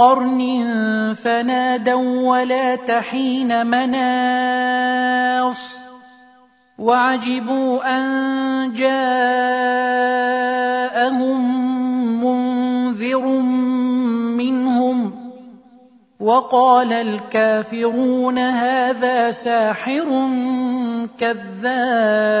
قرن فنادوا ولا تحين مناص وعجبوا أن جاءهم منذر منهم وقال الكافرون هذا ساحر كذاب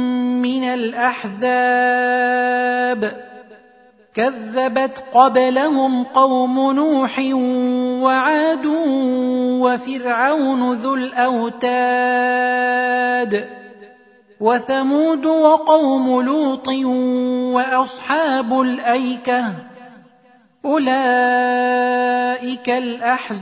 من الأحزاب. كذبت قبلهم قوم نوح وعاد وفرعون ذو الأوتاد وثمود وقوم لوط وأصحاب الأيكة. أولئك الأحزاب.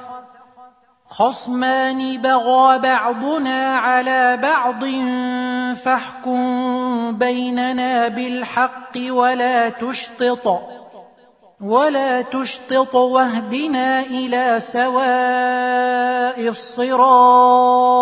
خصمان بغى بعضنا على بعض فاحكم بيننا بالحق ولا تشطط ولا تشطط واهدنا إلى سواء الصراط.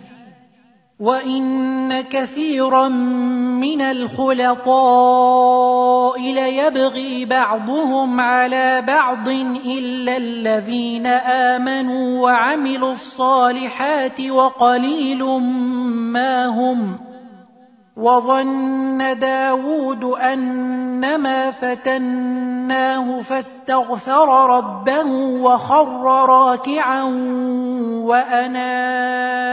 وان كثيرا من الخلطاء ليبغي بعضهم على بعض الا الذين امنوا وعملوا الصالحات وقليل ما هم وظن داود أنما فتناه فاستغفر ربه وخر راكعا وأناب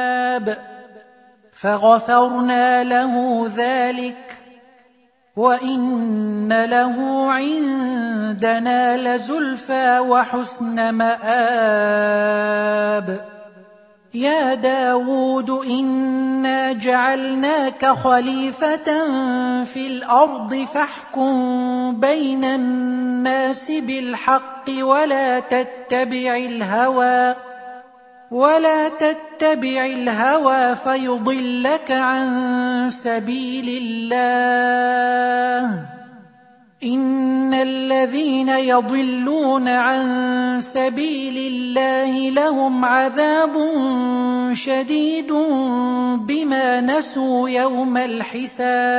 فغفرنا له ذلك وإن له عندنا لزلفى وحسن مآب. يا داود إنا جعلناك خليفة في الأرض فاحكم بين الناس بالحق ولا تتبع الهوى. ولا تتبع الهوى فيضلك عن سبيل الله ان الذين يضلون عن سبيل الله لهم عذاب شديد بما نسوا يوم الحساب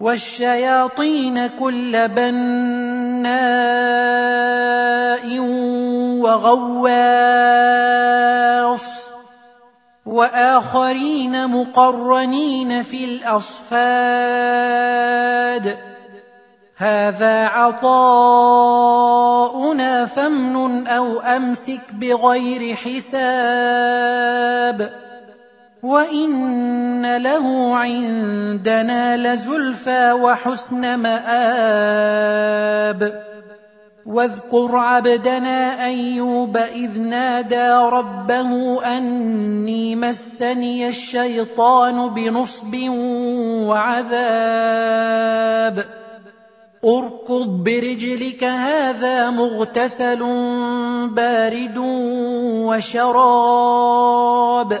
والشياطين كل بناء وغواص وآخرين مقرنين في الأصفاد هذا عطاؤنا فامنن أو أمسك بغير حساب وان له عندنا لزلفى وحسن مآب واذكر عبدنا ايوب اذ نادى ربه اني مسني الشيطان بنصب وعذاب اركض برجلك هذا مغتسل بارد وشراب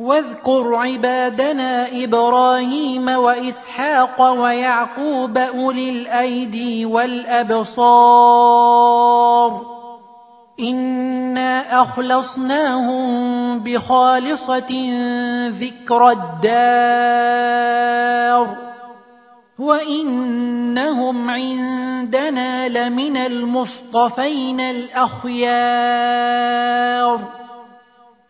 واذكر عبادنا إبراهيم وإسحاق ويعقوب أولي الأيدي والأبصار. إنا أخلصناهم بخالصة ذكر الدار. وإنهم عندنا لمن المصطفين الأخيار.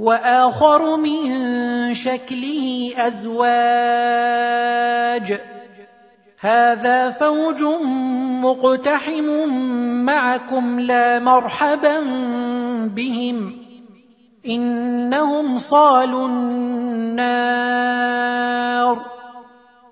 وآخر من شكله أزواج. هذا فوج مقتحم معكم لا مرحبا بهم. إنهم صالوا النار.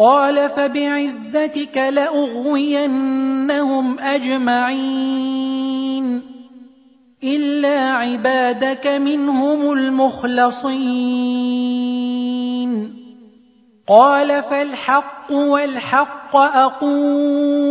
قال فبعزتك لأغوينهم أجمعين إلا عبادك منهم المخلصين. قال فالحق والحق أقول.